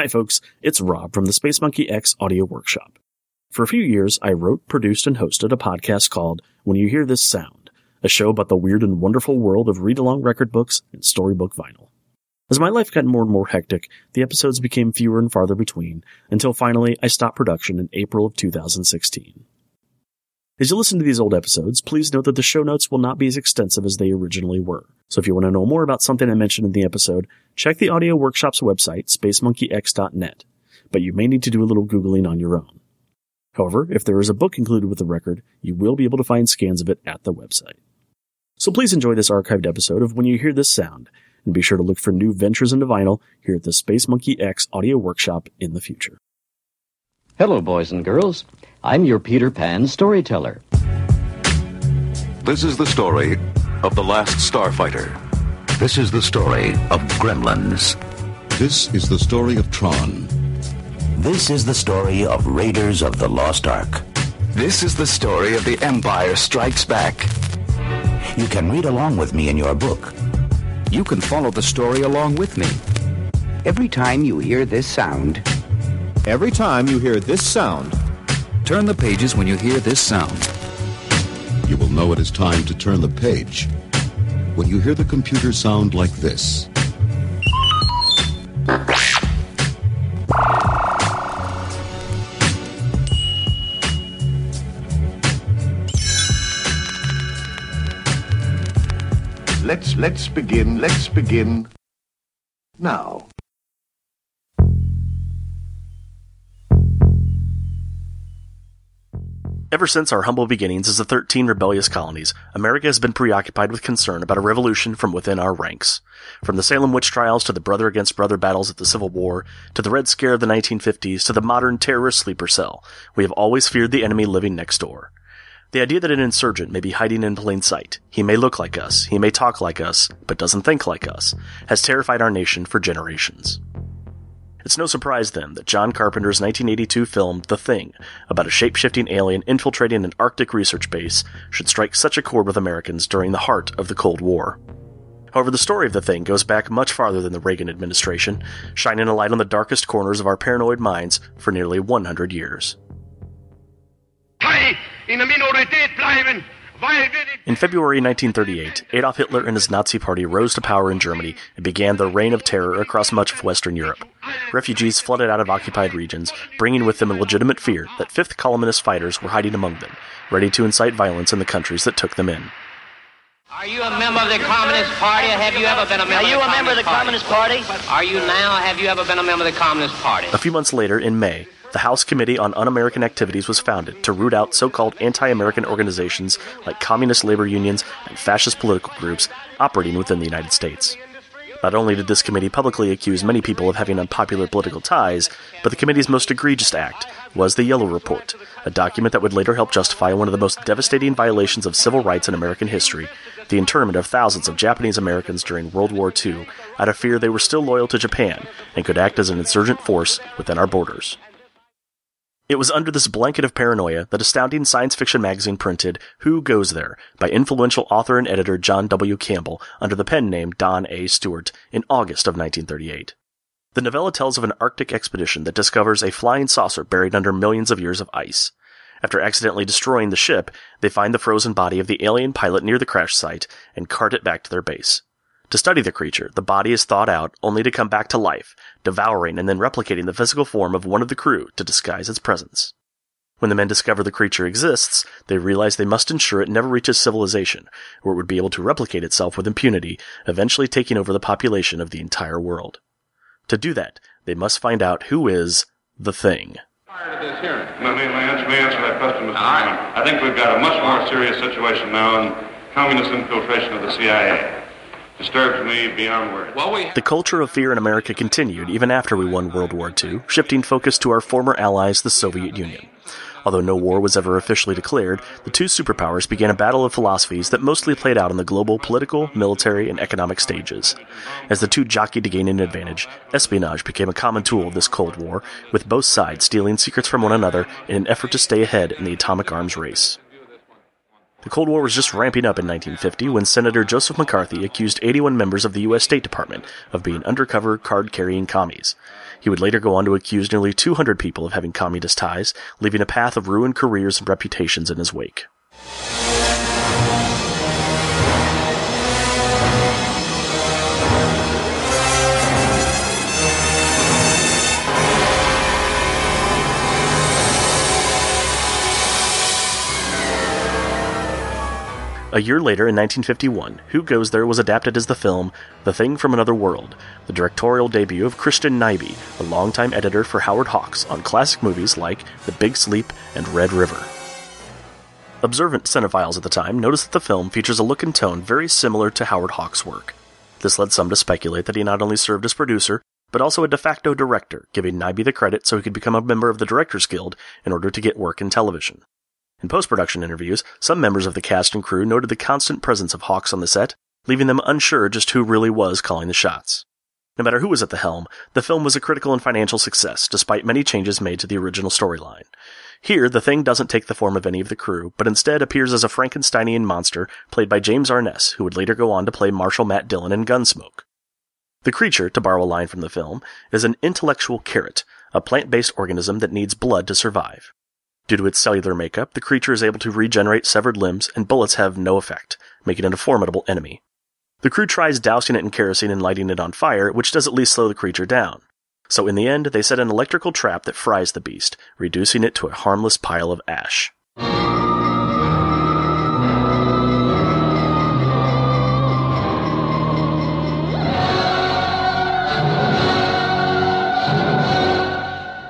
Hi folks, it's Rob from the Space Monkey X Audio Workshop. For a few years, I wrote, produced, and hosted a podcast called When You Hear This Sound, a show about the weird and wonderful world of read-along record books and storybook vinyl. As my life got more and more hectic, the episodes became fewer and farther between, until finally I stopped production in April of 2016. As you listen to these old episodes, please note that the show notes will not be as extensive as they originally were. So if you want to know more about something I mentioned in the episode, check the Audio Workshop's website, spacemonkeyx.net. But you may need to do a little Googling on your own. However, if there is a book included with the record, you will be able to find scans of it at the website. So please enjoy this archived episode of When You Hear This Sound, and be sure to look for new ventures into vinyl here at the Space Monkey X Audio Workshop in the future. Hello, boys and girls. I'm your Peter Pan storyteller. This is the story of The Last Starfighter. This is the story of Gremlins. This is the story of Tron. This is the story of Raiders of the Lost Ark. This is the story of The Empire Strikes Back. You can read along with me in your book. You can follow the story along with me. Every time you hear this sound, Every time you hear this sound, Turn the pages when you hear this sound. You will know it is time to turn the page when you hear the computer sound like this. Let's let's begin. Let's begin now. Ever since our humble beginnings as the 13 rebellious colonies, America has been preoccupied with concern about a revolution from within our ranks. From the Salem witch trials to the brother against brother battles of the Civil War, to the Red Scare of the 1950s, to the modern terrorist sleeper cell, we have always feared the enemy living next door. The idea that an insurgent may be hiding in plain sight, he may look like us, he may talk like us, but doesn't think like us, has terrified our nation for generations. It's no surprise then that John Carpenter's 1982 film The Thing, about a shape-shifting alien infiltrating an Arctic research base, should strike such a chord with Americans during the heart of the Cold War. However, the story of The Thing goes back much farther than the Reagan administration, shining a light on the darkest corners of our paranoid minds for nearly 100 years. February 1938, Adolf Hitler and his Nazi party rose to power in Germany and began their reign of terror across much of Western Europe. Refugees flooded out of occupied regions, bringing with them a legitimate fear that fifth columnist fighters were hiding among them, ready to incite violence in the countries that took them in. Are you a member of the Communist Party, or have you ever been a member? Are you of the a member of the Communist Communist Party? Are you now? Have you ever been a member of the Communist Party? A few months later, in May, the House Committee on Un-American Activities was founded to root out so-called anti-American organizations like communist labor unions and fascist political groups operating within the United States. Not only did this committee publicly accuse many people of having unpopular political ties, but the committee's most egregious act was the Yellow Report, a document that would later help justify one of the most devastating violations of civil rights in American history, the internment of thousands of Japanese Americans during World War II out of fear they were still loyal to Japan and could act as an insurgent force within our borders. It was under this blanket of paranoia that astounding science fiction magazine printed Who Goes There by influential author and editor John W. Campbell under the pen name Don A. Stewart in August of 1938. The novella tells of an Arctic expedition that discovers a flying saucer buried under millions of years of ice. After accidentally destroying the ship, they find the frozen body of the alien pilot near the crash site and cart it back to their base. To study the creature, the body is thawed out only to come back to life, devouring and then replicating the physical form of one of the crew to disguise its presence. When the men discover the creature exists, they realize they must ensure it never reaches civilization, where it would be able to replicate itself with impunity, eventually taking over the population of the entire world. To do that, they must find out who is the thing. Let me, let me answer, let me answer that question, Mr. Chairman. I think we've got a much more serious situation now in communist infiltration of the CIA. Disturbs me beyond words. Well, we The culture of fear in America continued even after we won World War II, shifting focus to our former allies, the Soviet Union. Although no war was ever officially declared, the two superpowers began a battle of philosophies that mostly played out on the global political, military, and economic stages. As the two jockeyed to gain an advantage, espionage became a common tool of this Cold War, with both sides stealing secrets from one another in an effort to stay ahead in the atomic arms race. The Cold War was just ramping up in 1950 when Senator Joseph McCarthy accused 81 members of the U.S. State Department of being undercover card carrying commies. He would later go on to accuse nearly 200 people of having communist ties, leaving a path of ruined careers and reputations in his wake. A year later, in 1951, Who Goes There was adapted as the film The Thing from Another World, the directorial debut of Christian Nyby, a longtime editor for Howard Hawks on classic movies like The Big Sleep and Red River. Observant cinephiles at the time noticed that the film features a look and tone very similar to Howard Hawks' work. This led some to speculate that he not only served as producer, but also a de facto director, giving Nyby the credit so he could become a member of the Directors Guild in order to get work in television. In post-production interviews, some members of the cast and crew noted the constant presence of Hawks on the set, leaving them unsure just who really was calling the shots. No matter who was at the helm, the film was a critical and financial success, despite many changes made to the original storyline. Here, the thing doesn't take the form of any of the crew, but instead appears as a Frankensteinian monster played by James Arness, who would later go on to play Marshal Matt Dillon in Gunsmoke. The creature, to borrow a line from the film, is an intellectual carrot, a plant-based organism that needs blood to survive. Due to its cellular makeup, the creature is able to regenerate severed limbs, and bullets have no effect, making it a formidable enemy. The crew tries dousing it in kerosene and lighting it on fire, which does at least slow the creature down. So in the end, they set an electrical trap that fries the beast, reducing it to a harmless pile of ash.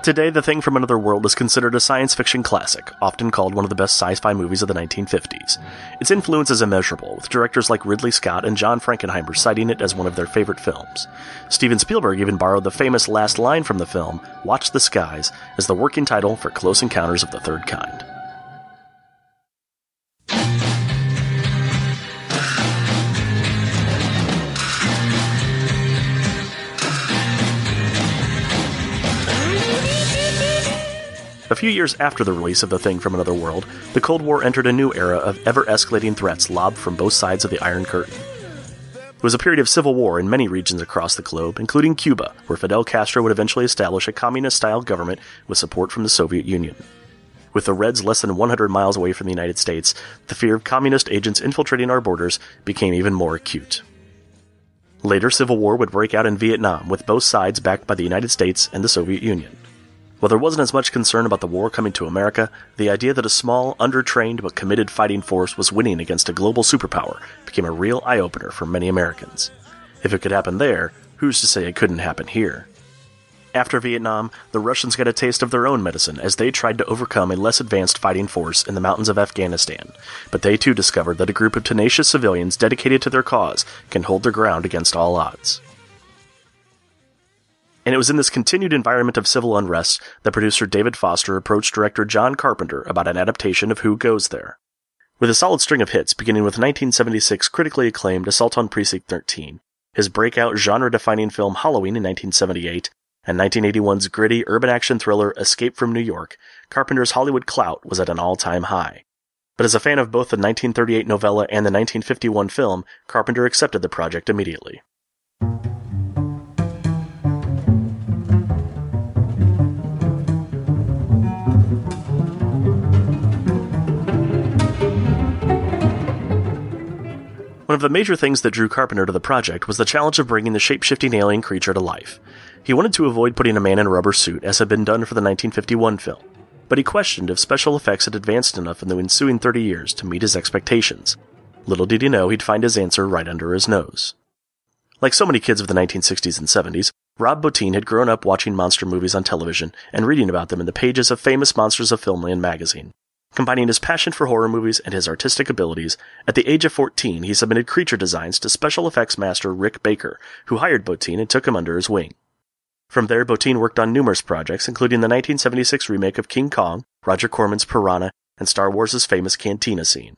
Today, The Thing from Another World is considered a science fiction classic, often called one of the best sci-fi movies of the 1950s. Its influence is immeasurable, with directors like Ridley Scott and John Frankenheimer citing it as one of their favorite films. Steven Spielberg even borrowed the famous last line from the film, Watch the Skies, as the working title for Close Encounters of the Third Kind. Few years after the release of The Thing from Another World, the Cold War entered a new era of ever escalating threats lobbed from both sides of the Iron Curtain. It was a period of civil war in many regions across the globe, including Cuba, where Fidel Castro would eventually establish a communist style government with support from the Soviet Union. With the Reds less than 100 miles away from the United States, the fear of communist agents infiltrating our borders became even more acute. Later, civil war would break out in Vietnam, with both sides backed by the United States and the Soviet Union. While there wasn't as much concern about the war coming to America, the idea that a small, undertrained but committed fighting force was winning against a global superpower became a real eye opener for many Americans. If it could happen there, who's to say it couldn't happen here? After Vietnam, the Russians got a taste of their own medicine as they tried to overcome a less advanced fighting force in the mountains of Afghanistan. But they too discovered that a group of tenacious civilians dedicated to their cause can hold their ground against all odds. And it was in this continued environment of civil unrest that producer David Foster approached director John Carpenter about an adaptation of Who Goes There. With a solid string of hits, beginning with 1976 critically acclaimed Assault on Precinct 13, his breakout genre defining film Halloween in 1978, and 1981's gritty urban action thriller Escape from New York, Carpenter's Hollywood clout was at an all time high. But as a fan of both the 1938 novella and the 1951 film, Carpenter accepted the project immediately. Of the major things that drew Carpenter to the project was the challenge of bringing the shape-shifting alien creature to life. He wanted to avoid putting a man in a rubber suit, as had been done for the 1951 film, but he questioned if special effects had advanced enough in the ensuing 30 years to meet his expectations. Little did he know he'd find his answer right under his nose. Like so many kids of the 1960s and 70s, Rob Bottin had grown up watching monster movies on television and reading about them in the pages of famous Monsters of Filmland magazine. Combining his passion for horror movies and his artistic abilities, at the age of 14 he submitted creature designs to special effects master Rick Baker, who hired Bottin and took him under his wing. From there, Bottin worked on numerous projects, including the 1976 remake of King Kong, Roger Corman's Piranha, and Star Wars' famous cantina scene.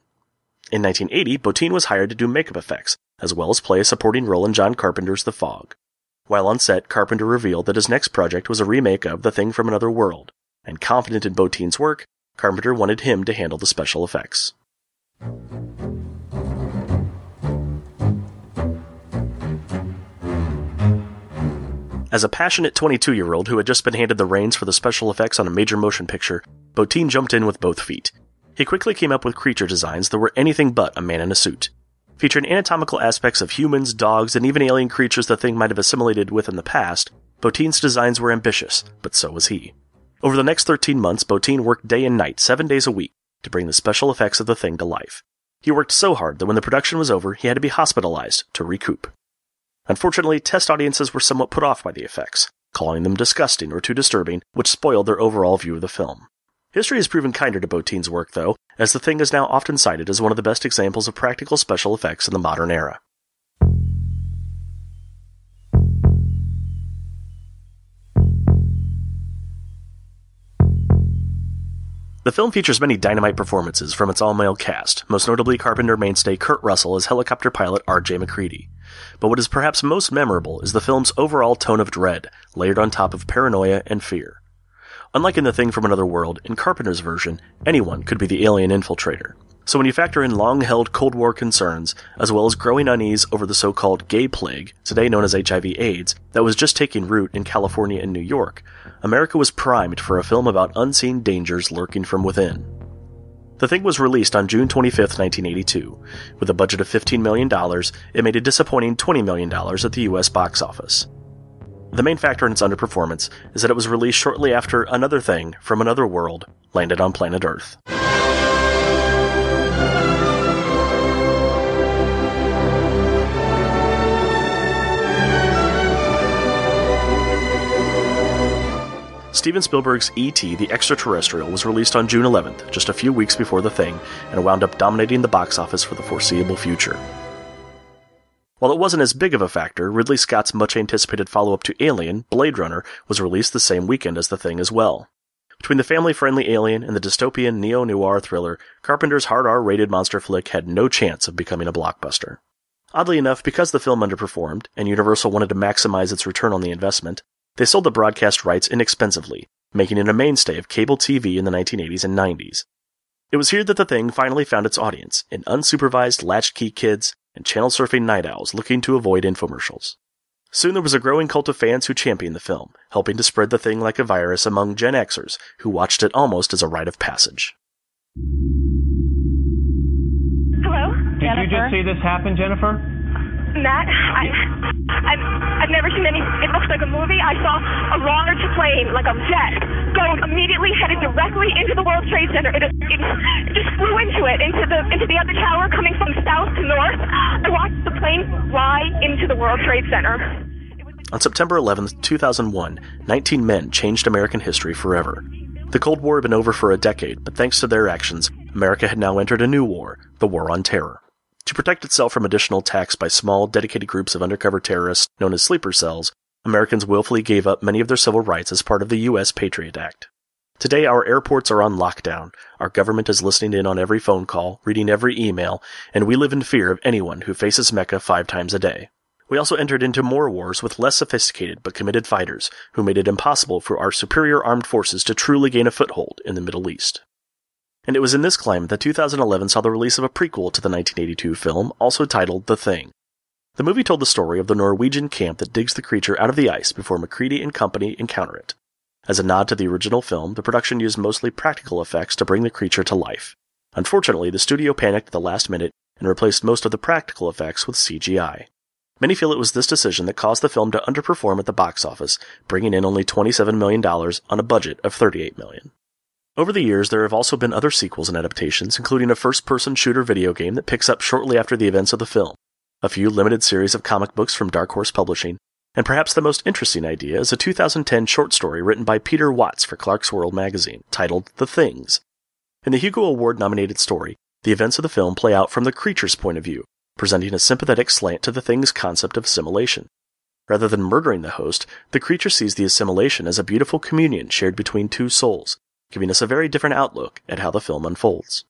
In 1980, Bottin was hired to do makeup effects, as well as play a supporting role in John Carpenter's The Fog. While on set, Carpenter revealed that his next project was a remake of The Thing from Another World, and confident in Bottin's work, Carpenter wanted him to handle the special effects. As a passionate 22 year old who had just been handed the reins for the special effects on a major motion picture, Bottin jumped in with both feet. He quickly came up with creature designs that were anything but a man in a suit. Featuring anatomical aspects of humans, dogs, and even alien creatures the thing might have assimilated with in the past, Bottin's designs were ambitious, but so was he. Over the next 13 months, Bottin worked day and night, seven days a week, to bring the special effects of the thing to life. He worked so hard that when the production was over, he had to be hospitalized to recoup. Unfortunately, test audiences were somewhat put off by the effects, calling them disgusting or too disturbing, which spoiled their overall view of the film. History has proven kinder to Bottin's work, though, as the thing is now often cited as one of the best examples of practical special effects in the modern era. The film features many dynamite performances from its all male cast, most notably Carpenter mainstay Kurt Russell as helicopter pilot R.J. MacReady. But what is perhaps most memorable is the film's overall tone of dread, layered on top of paranoia and fear. Unlike in The Thing from Another World, in Carpenter's version, anyone could be the alien infiltrator. So when you factor in long held Cold War concerns, as well as growing unease over the so called gay plague, today known as HIV AIDS, that was just taking root in California and New York, America was primed for a film about unseen dangers lurking from within. The thing was released on June 25, 1982. With a budget of $15 million, it made a disappointing $20 million at the US box office. The main factor in its underperformance is that it was released shortly after Another Thing from Another World landed on planet Earth. Steven Spielberg's E.T. the Extraterrestrial was released on June 11th, just a few weeks before The Thing, and wound up dominating the box office for the foreseeable future. While it wasn't as big of a factor, Ridley Scott's much anticipated follow up to Alien, Blade Runner, was released the same weekend as The Thing as well. Between the family friendly Alien and the dystopian neo noir thriller, Carpenter's hard R rated monster flick had no chance of becoming a blockbuster. Oddly enough, because the film underperformed, and Universal wanted to maximize its return on the investment, they sold the broadcast rights inexpensively, making it a mainstay of cable TV in the 1980s and 90s. It was here that the thing finally found its audience in unsupervised latchkey kids and channel surfing night owls looking to avoid infomercials. Soon there was a growing cult of fans who championed the film, helping to spread the thing like a virus among Gen Xers who watched it almost as a rite of passage. Hello, Did Jennifer? you just see this happen, Jennifer? Matt, I, I've, I've never seen any. It looks like a movie. I saw a large plane, like a jet, go immediately headed directly into the World Trade Center. It, it just flew into it, into the into the other tower, coming from south to north. I watched the plane fly into the World Trade Center. On September 11, 2001, 19 men changed American history forever. The Cold War had been over for a decade, but thanks to their actions, America had now entered a new war, the War on Terror. To protect itself from additional attacks by small, dedicated groups of undercover terrorists known as sleeper cells, Americans willfully gave up many of their civil rights as part of the U.S. Patriot Act. Today, our airports are on lockdown, our government is listening in on every phone call, reading every email, and we live in fear of anyone who faces Mecca five times a day. We also entered into more wars with less sophisticated but committed fighters who made it impossible for our superior armed forces to truly gain a foothold in the Middle East. And it was in this climate that 2011 saw the release of a prequel to the 1982 film, also titled The Thing. The movie told the story of the Norwegian camp that digs the creature out of the ice before MacReady and company encounter it. As a nod to the original film, the production used mostly practical effects to bring the creature to life. Unfortunately, the studio panicked at the last minute and replaced most of the practical effects with CGI. Many feel it was this decision that caused the film to underperform at the box office, bringing in only $27 million on a budget of $38 million. Over the years, there have also been other sequels and adaptations, including a first person shooter video game that picks up shortly after the events of the film, a few limited series of comic books from Dark Horse Publishing, and perhaps the most interesting idea is a 2010 short story written by Peter Watts for Clarkesworld magazine, titled The Things. In the Hugo Award nominated story, the events of the film play out from the creature's point of view, presenting a sympathetic slant to the thing's concept of assimilation. Rather than murdering the host, the creature sees the assimilation as a beautiful communion shared between two souls, giving us a very different outlook at how the film unfolds.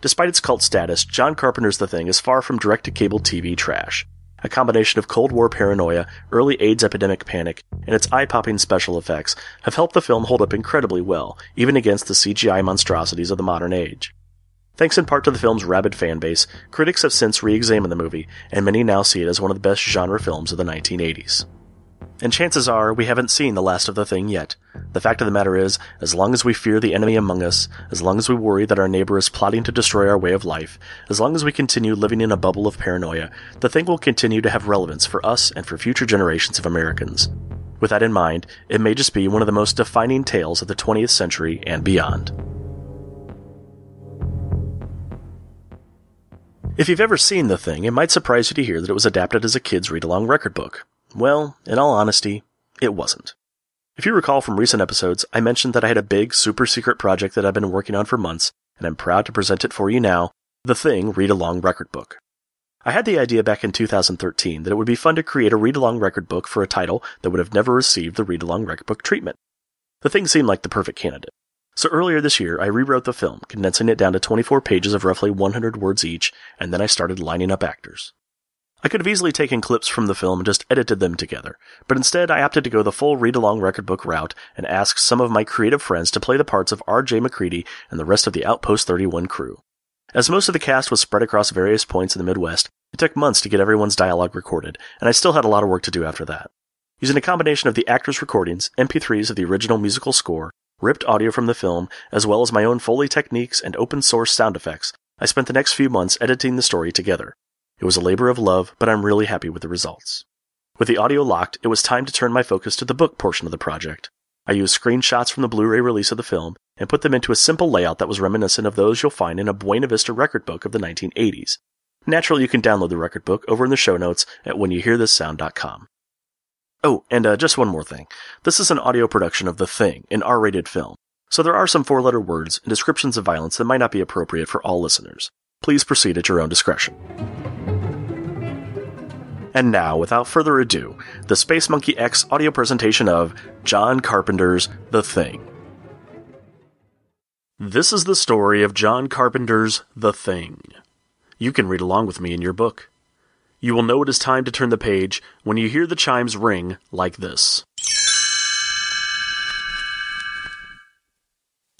Despite its cult status, John Carpenter's The Thing is far from direct to cable TV trash. a combination of Cold War paranoia, early AIDS epidemic panic, and its eye popping special effects, have helped the film hold up incredibly well, even against the CGI monstrosities of the modern age. Thanks in part to the film's rabid fan base, critics have since re examined the movie, and many now see it as one of the best genre films of the 1980s. And chances are we haven't seen the last of the thing yet. The fact of the matter is, as long as we fear the enemy among us, as long as we worry that our neighbor is plotting to destroy our way of life, as long as we continue living in a bubble of paranoia, the thing will continue to have relevance for us and for future generations of Americans. With that in mind, it may just be one of the most defining tales of the 20th century and beyond. If you've ever seen The Thing, it might surprise you to hear that it was adapted as a kid's read along record book. Well, in all honesty, it wasn't. If you recall from recent episodes, I mentioned that I had a big, super secret project that I've been working on for months, and I'm proud to present it for you now The Thing Read Along Record Book. I had the idea back in 2013 that it would be fun to create a read along record book for a title that would have never received the read along record book treatment. The thing seemed like the perfect candidate. So earlier this year, I rewrote the film, condensing it down to 24 pages of roughly 100 words each, and then I started lining up actors. I could have easily taken clips from the film and just edited them together, but instead I opted to go the full read-along record book route and asked some of my creative friends to play the parts of R.J. MacReady and the rest of the Outpost 31 crew. As most of the cast was spread across various points in the Midwest, it took months to get everyone's dialogue recorded, and I still had a lot of work to do after that. Using a combination of the actors' recordings, MP3s of the original musical score, ripped audio from the film, as well as my own Foley techniques and open source sound effects, I spent the next few months editing the story together. It was a labor of love, but I'm really happy with the results. With the audio locked, it was time to turn my focus to the book portion of the project. I used screenshots from the Blu-ray release of the film and put them into a simple layout that was reminiscent of those you'll find in a Buena Vista record book of the 1980s. Naturally, you can download the record book over in the show notes at whenyouhearthissound.com. Oh, and uh, just one more thing. This is an audio production of The Thing, an R-rated film. So there are some four-letter words and descriptions of violence that might not be appropriate for all listeners. Please proceed at your own discretion. And now, without further ado, the Space Monkey X audio presentation of John Carpenter's The Thing. This is the story of John Carpenter's The Thing. You can read along with me in your book. You will know it is time to turn the page when you hear the chimes ring like this.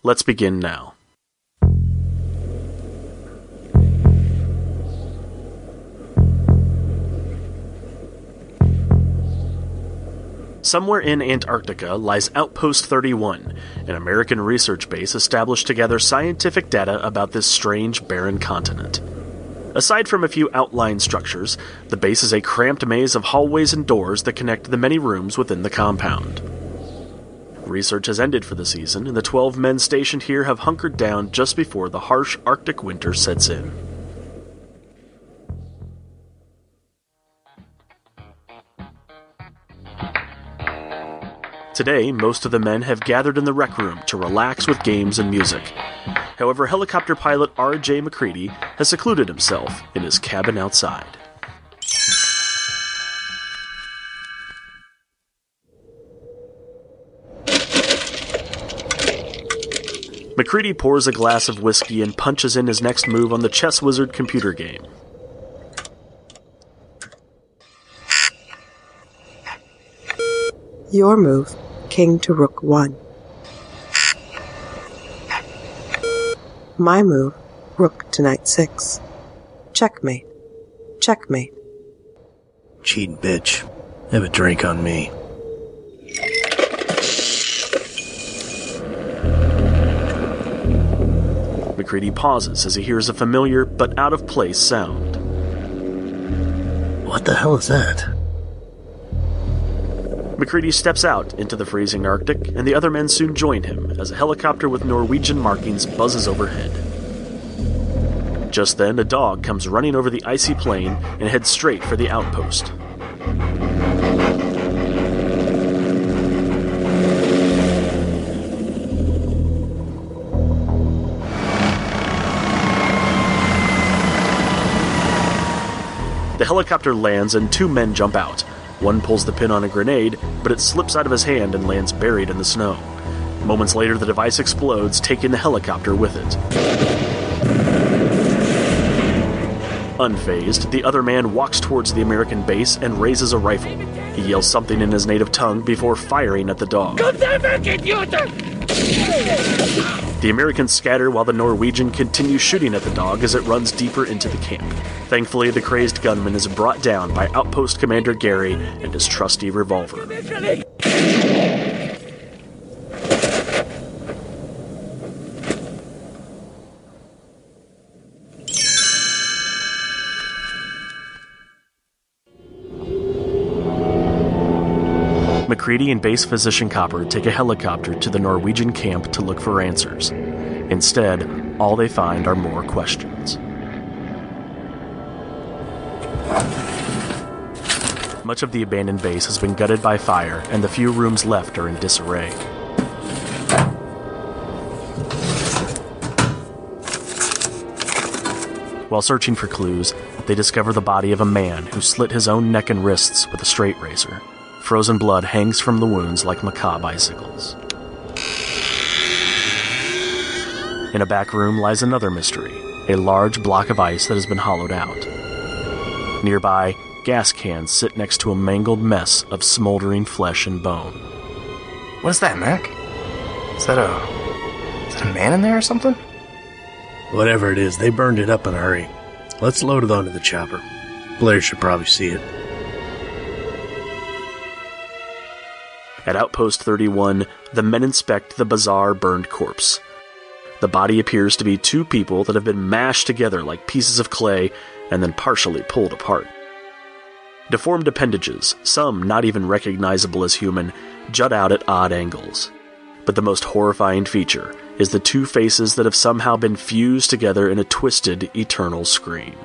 Let's begin now. Somewhere in Antarctica lies Outpost 31, an American research base established to gather scientific data about this strange, barren continent. Aside from a few outline structures, the base is a cramped maze of hallways and doors that connect the many rooms within the compound. Research has ended for the season, and the 12 men stationed here have hunkered down just before the harsh Arctic winter sets in. Today, most of the men have gathered in the rec room to relax with games and music. However, helicopter pilot R.J. MacReady has secluded himself in his cabin outside. MacReady pours a glass of whiskey and punches in his next move on the Chess Wizard computer game. Your move, king to rook 1. My move, rook to knight 6. Checkmate. Checkmate. Cheating bitch. Have a drink on me. MacReady pauses as he hears a familiar but out of place sound. What the hell is that? MacReady steps out into the freezing Arctic, and the other men soon join him as a helicopter with Norwegian markings buzzes overhead. Just then, a dog comes running over the icy plain and heads straight for the outpost. The helicopter lands and two men jump out. One pulls the pin on a grenade, but it slips out of his hand and lands buried in the snow. Moments later, the device explodes, taking the helicopter with it. Unfazed, the other man walks towards the American base and raises a rifle. He yells something in his native tongue before firing at the dog. The Americans scatter while the Norwegian continues shooting at the dog as it runs deeper into the camp. Thankfully, the crazed gunman is brought down by Outpost Commander Garry and his trusty revolver. MacReady and base physician Copper take a helicopter to the Norwegian camp to look for answers. Instead, all they find are more questions. Much of the abandoned base has been gutted by fire, and the few rooms left are in disarray. While searching for clues, they discover the body of a man who slit his own neck and wrists with a straight razor. Frozen blood hangs from the wounds like macabre icicles. In a back room lies another mystery a large block of ice that has been hollowed out. Nearby, gas cans sit next to a mangled mess of smoldering flesh and bone. What is that, Mac? Is that a. Is that a man in there or something? Whatever it is, they burned it up in a hurry. Let's load it onto the chopper. Blair should probably see it. At Outpost 31, the men inspect the bizarre burned corpse. The body appears to be two people that have been mashed together like pieces of clay and then partially pulled apart. Deformed appendages, some not even recognizable as human, jut out at odd angles. But the most horrifying feature is the two faces that have somehow been fused together in a twisted, eternal scream.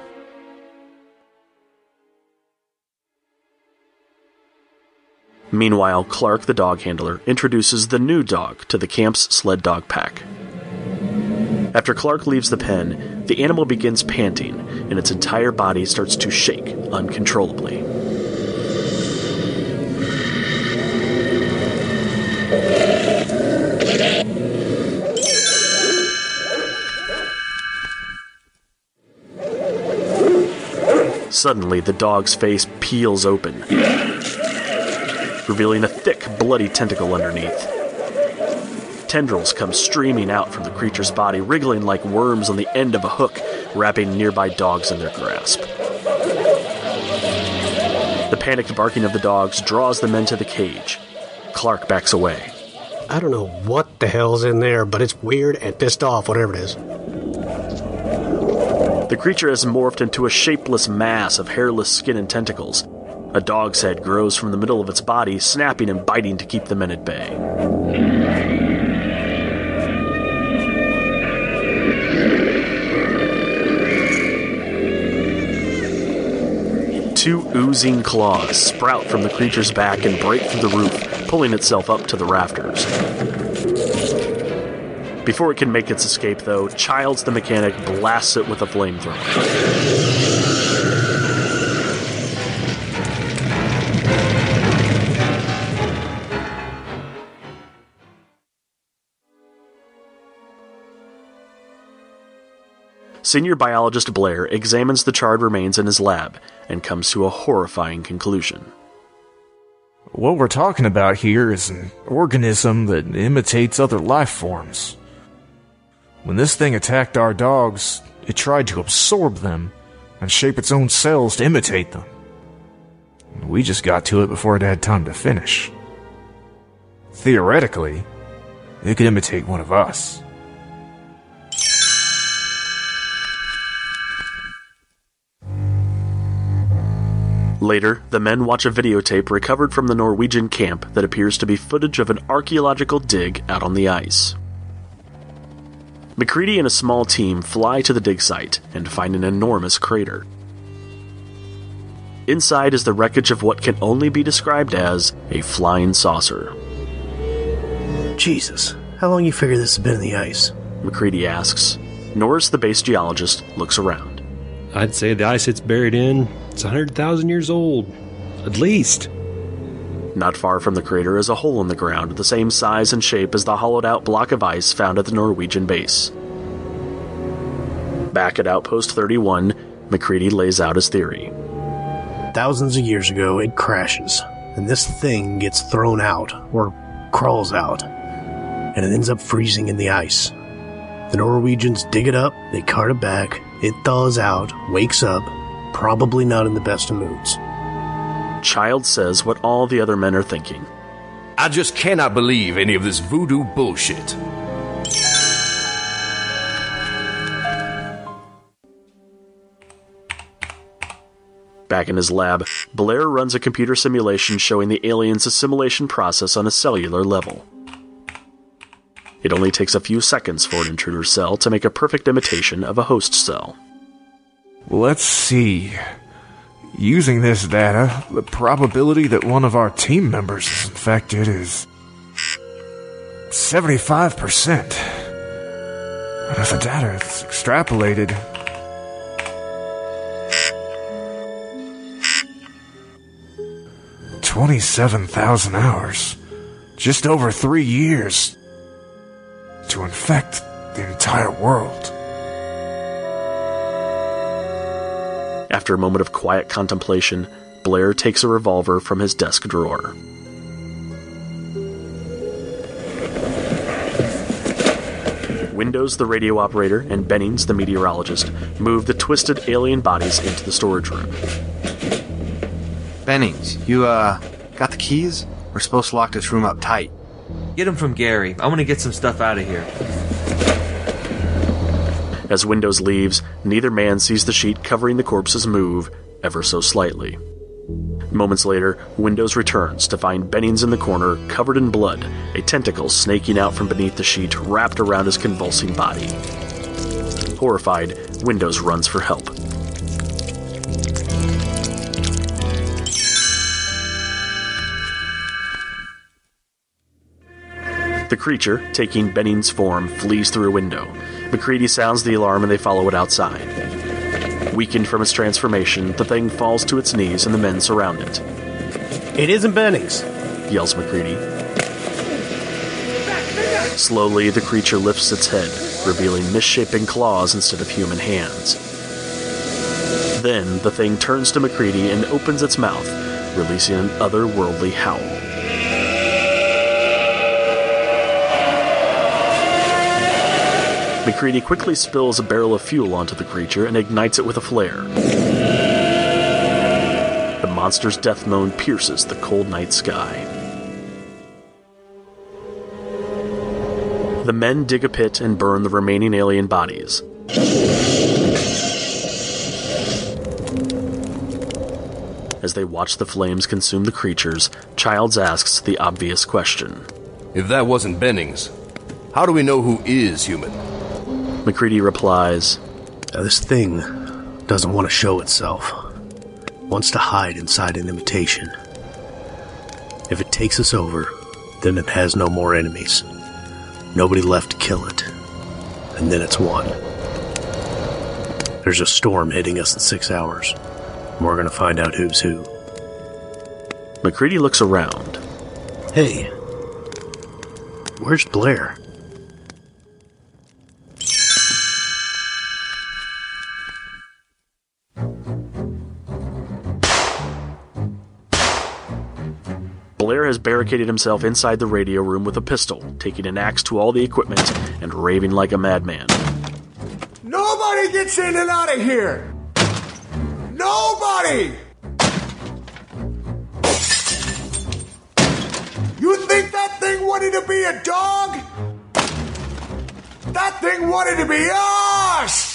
Meanwhile, Clark, the dog handler, introduces the new dog to the camp's sled dog pack. After Clark leaves the pen, the animal begins panting, and its entire body starts to shake uncontrollably. Suddenly, the dog's face peels open, revealing a thick, bloody tentacle underneath. Tendrils come streaming out from the creature's body, wriggling like worms on the end of a hook, wrapping nearby dogs in their grasp. The panicked barking of the dogs draws the men to the cage. Clark backs away. I don't know what the hell's in there, but it's weird and pissed off, whatever it is. The creature has morphed into a shapeless mass of hairless skin and tentacles. A dog's head grows from the middle of its body, snapping and biting to keep the men at bay. Two oozing claws sprout from the creature's back and break through the roof, pulling itself up to the rafters. Before it can make its escape, though, Childs the mechanic blasts it with a flamethrower. Senior biologist Blair examines the charred remains in his lab and comes to a horrifying conclusion. What we're talking about here is an organism that imitates other life forms. When this thing attacked our dogs, it tried to absorb them and shape its own cells to imitate them. We just got to it before it had time to finish. Theoretically, it could imitate one of us. Later, the men watch a videotape recovered from the Norwegian camp that appears to be footage of an archaeological dig out on the ice. MacReady and a small team fly to the dig site and find an enormous crater. Inside is the wreckage of what can only be described as a flying saucer. Jesus, how long you figure this has been in the ice? MacReady asks. Norris, the base geologist, looks around. I'd say the ice it's buried in, it's 100,000 years old. At least. Not far from the crater is a hole in the ground, the same size and shape as the hollowed out block of ice found at the Norwegian base. Back at Outpost 31, MacReady lays out his theory. Thousands of years ago, it crashes, and this thing gets thrown out, or crawls out, and it ends up freezing in the ice. The Norwegians dig it up, they cart it back, it thaws out, wakes up, probably not in the best of moods. Childs says what all the other men are thinking. I just cannot believe any of this voodoo bullshit. Back in his lab, Blair runs a computer simulation showing the alien's assimilation process on a cellular level. It only takes a few seconds for an intruder cell to make a perfect imitation of a host cell. Let's see. Using this data, the probability that one of our team members is infected is 75%. But if the data is extrapolated, Twenty-seven thousand hours, just over three years, to infect the entire world. After a moment of quiet contemplation, Blair takes a revolver from his desk drawer. Windows, the radio operator, and Bennings, the meteorologist, move the twisted alien bodies into the storage room. Bennings, you, uh, got the keys? We're supposed to lock this room up tight. Get them from Garry. I want to get some stuff out of here. As Windows leaves, neither man sees the sheet covering the corpses move, ever so slightly. Moments later, Windows returns to find Bennings in the corner, covered in blood, a tentacle snaking out from beneath the sheet wrapped around his convulsing body. Horrified, Windows runs for help. The creature, taking Benning's form, flees through a window. MacReady sounds the alarm and they follow it outside. Weakened from its transformation, the thing falls to its knees and the men surround it. It isn't Bennings, yells MacReady. Slowly, the creature lifts its head, revealing misshapen claws instead of human hands. Then, the thing turns to MacReady and opens its mouth, releasing an otherworldly howl. MacReady quickly spills a barrel of fuel onto the creature and ignites it with a flare. The monster's death moan pierces the cold night sky. The men dig a pit and burn the remaining alien bodies. As they watch the flames consume the creatures, Childs asks the obvious question. If that wasn't Bennings, how do we know who is human? MacReady replies, now, This thing doesn't want to show itself, wants to hide inside an imitation. If it takes us over, then it has no more enemies. Nobody left to kill it. And then it's won. There's a storm hitting us in six hours. And we're gonna find out who's who. MacReady looks around. Hey, where's Blair? Has barricaded himself inside the radio room with a pistol, taking an axe to all the equipment and raving like a madman. Nobody gets in and out of here! Nobody! You think that thing wanted to be a dog? That thing wanted to be us!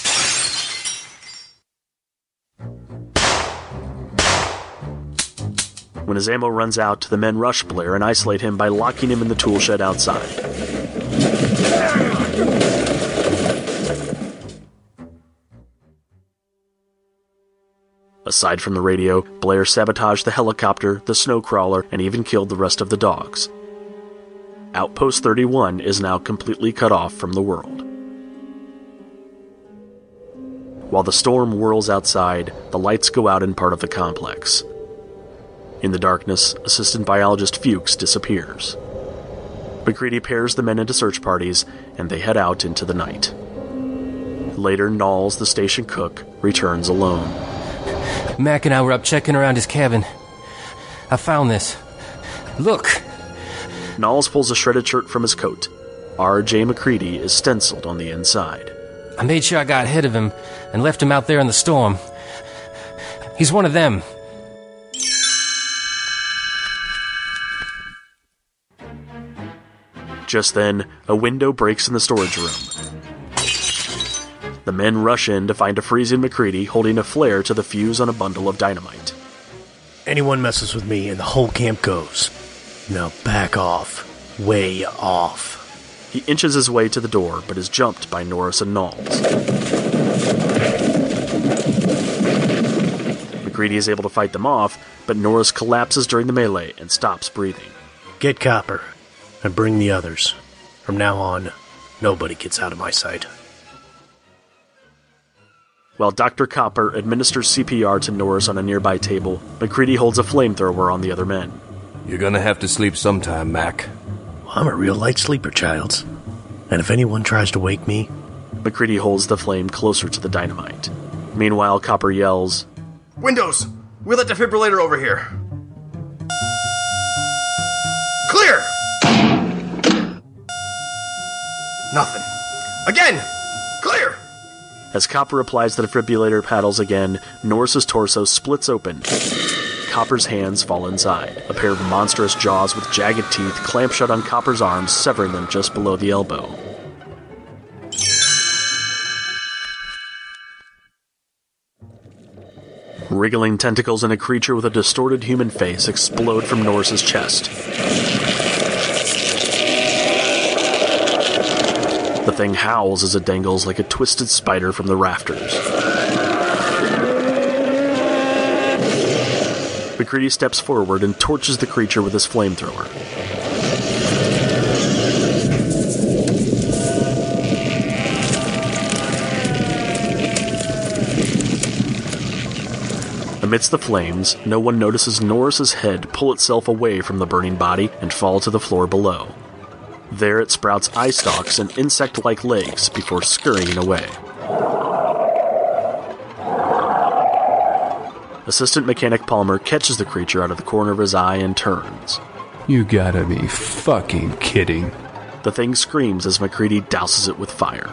When his ammo runs out, the men rush Blair and isolate him by locking him in the tool shed outside. Aside from the radio, Blair sabotaged the helicopter, the snowcrawler, and even killed the rest of the dogs. Outpost 31 is now completely cut off from the world. While the storm whirls outside, the lights go out in part of the complex. In the darkness, assistant biologist Fuchs disappears. MacReady pairs the men into search parties, and they head out into the night. Later, Nauls, the station cook, returns alone. Mac and I were up checking around his cabin. I found this. Look! Nauls pulls a shredded shirt from his coat. R.J. MacReady is stenciled on the inside. I made sure I got ahead of him and left him out there in the storm. He's one of them. Just then, a window breaks in the storage room. The men rush in to find a freezing MacReady holding a flare to the fuse on a bundle of dynamite. Anyone messes with me and the whole camp goes. Now back off. Way off. He inches his way to the door, but is jumped by Norris and Nauls. MacReady is able to fight them off, but Norris collapses during the melee and stops breathing. Get Copper and bring the others. From now on, nobody gets out of my sight. While Dr. Copper administers CPR to Norris on a nearby table, MacReady holds a flamethrower on the other men. You're gonna have to sleep sometime, Mac. I'm a real light sleeper, Childs. And if anyone tries to wake me, MacReady holds the flame closer to the dynamite. Meanwhile, Copper yells, Windows! Wheel that defibrillator over here. Clear! Nothing. Again! Clear! As Copper applies the defibrillator paddles again, Norris's torso splits open. Copper's hands fall inside. A pair of monstrous jaws with jagged teeth clamp shut on Copper's arms, severing them just below the elbow. Wriggling tentacles and a creature with a distorted human face explode from Norris's chest. The thing howls as it dangles like a twisted spider from the rafters. MacReady steps forward and torches the creature with his flamethrower. Amidst the flames, no one notices Norris's head pull itself away from the burning body and fall to the floor below. There it sprouts eye stalks and insect like legs before scurrying away. Assistant Mechanic Palmer catches the creature out of the corner of his eye and turns. You gotta be fucking kidding. The thing screams as MacReady douses it with fire.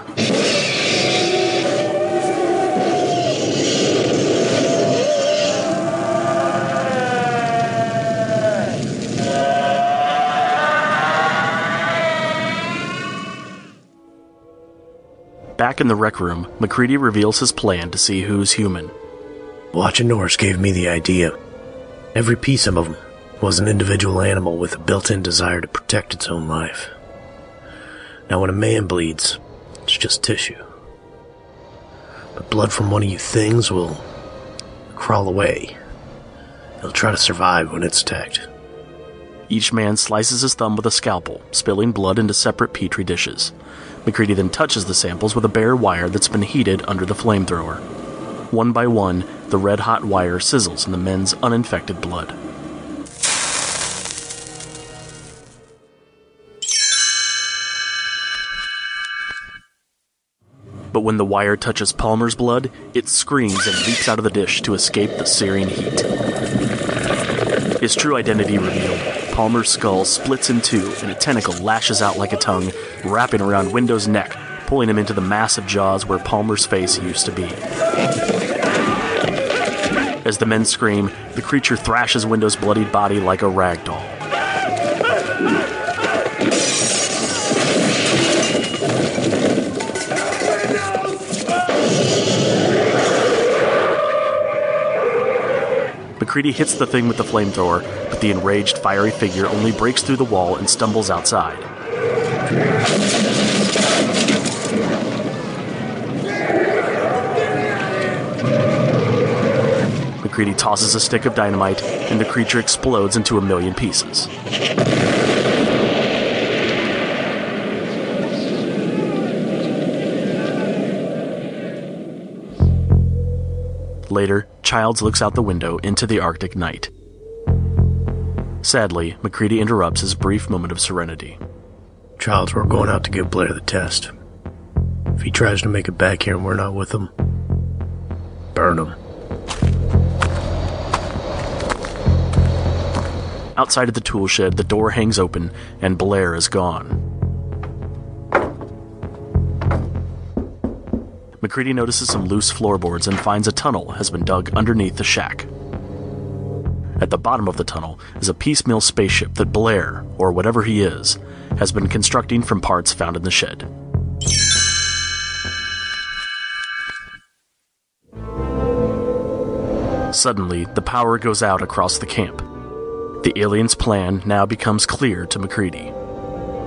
Back in the rec room, MacReady reveals his plan to see who's human. Watching Norris gave me the idea. Every piece of him was an individual animal with a built in desire to protect its own life. Now, when a man bleeds, it's just tissue. But blood from one of you things will crawl away. It'll try to survive when it's attacked. Each man slices his thumb with a scalpel, spilling blood into separate petri dishes. MacReady then touches the samples with a bare wire that's been heated under the flamethrower. One by one, the red hot wire sizzles in the men's uninfected blood. But when the wire touches Palmer's blood, it screams and leaps out of the dish to escape the searing heat. His true identity revealed, Palmer's skull splits in two and a tentacle lashes out like a tongue, wrapping around Window's neck, pulling him into the massive jaws where Palmer's face used to be. As the men scream, the creature thrashes Window's bloodied body like a rag doll. MacReady hits the thing with the flamethrower, the enraged, fiery figure only breaks through the wall and stumbles outside. MacReady tosses a stick of dynamite, and the creature explodes into a million pieces. Later, Childs looks out the window into the Arctic night. Sadly, MacReady interrupts his brief moment of serenity. Childs, we're going out to give Blair the test. If he tries to make it back here and we're not with him, Burn him. Outside of the tool shed, the door hangs open and Blair is gone. MacReady notices some loose floorboards and finds a tunnel has been dug underneath the shack. At the bottom of the tunnel is a piecemeal spaceship that Blair, or whatever he is, has been constructing from parts found in the shed. Suddenly, the power goes out across the camp. The alien's plan now becomes clear to MacReady.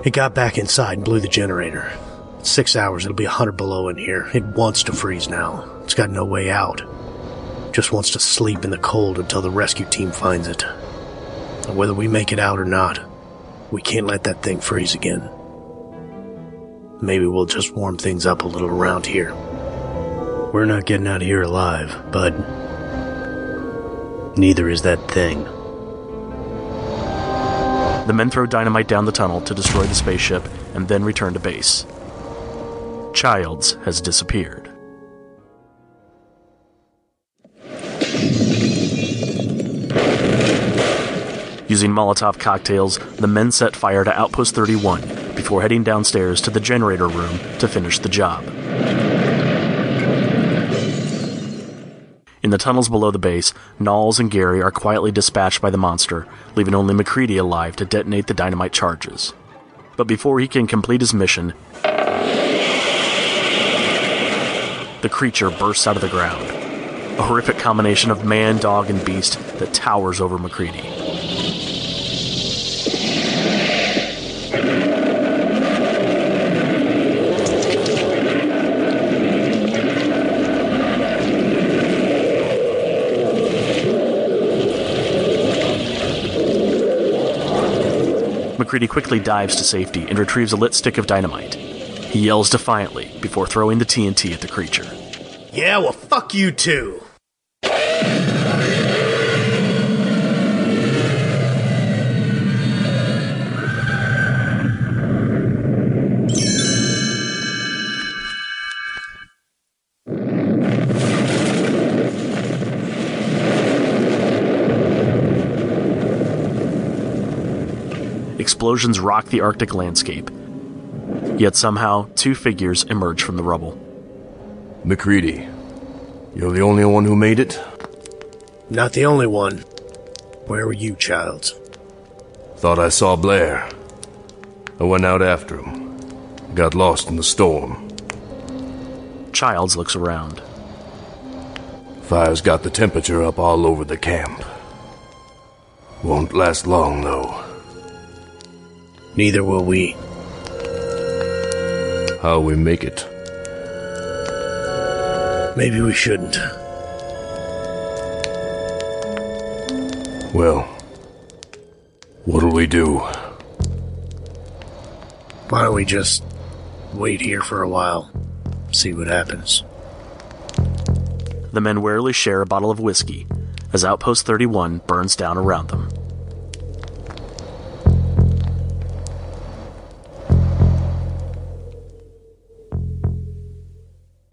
It got back inside and blew the generator. Six hours, it'll be 100 below in here. It wants to freeze now. It's got no way out. Just wants to sleep in the cold until the rescue team finds it. And whether we make it out or not, we can't let that thing freeze again. Maybe we'll just warm things up a little around here. We're not getting out of here alive, but neither is that thing. The men throw dynamite down the tunnel to destroy the spaceship and then return to base. Childs has disappeared. Using Molotov cocktails, the men set fire to Outpost 31 before heading downstairs to the generator room to finish the job. In the tunnels below the base, Nauls and Garry are quietly dispatched by the monster, leaving only MacReady alive to detonate the dynamite charges. But before he can complete his mission, the creature bursts out of the ground. A horrific combination of man, dog, and beast that towers over MacReady. MacReady quickly dives to safety and retrieves a lit stick of dynamite. He yells defiantly before throwing the TNT at the creature. Yeah, well, fuck you too. Explosions rock the Arctic landscape. Yet somehow, two figures emerge from the rubble. MacReady, you're the only one who made it? Not the only one. Where were you, Childs? Thought I saw Blair. I went out after him. Got lost in the storm. Childs looks around. Fire's got the temperature up all over the camp. Won't last long, though. Neither will we. How we make it? Maybe we shouldn't. Well, what'll we do? Why don't we just wait here for a while, see what happens? The men warily share a bottle of whiskey as Outpost 31 burns down around them.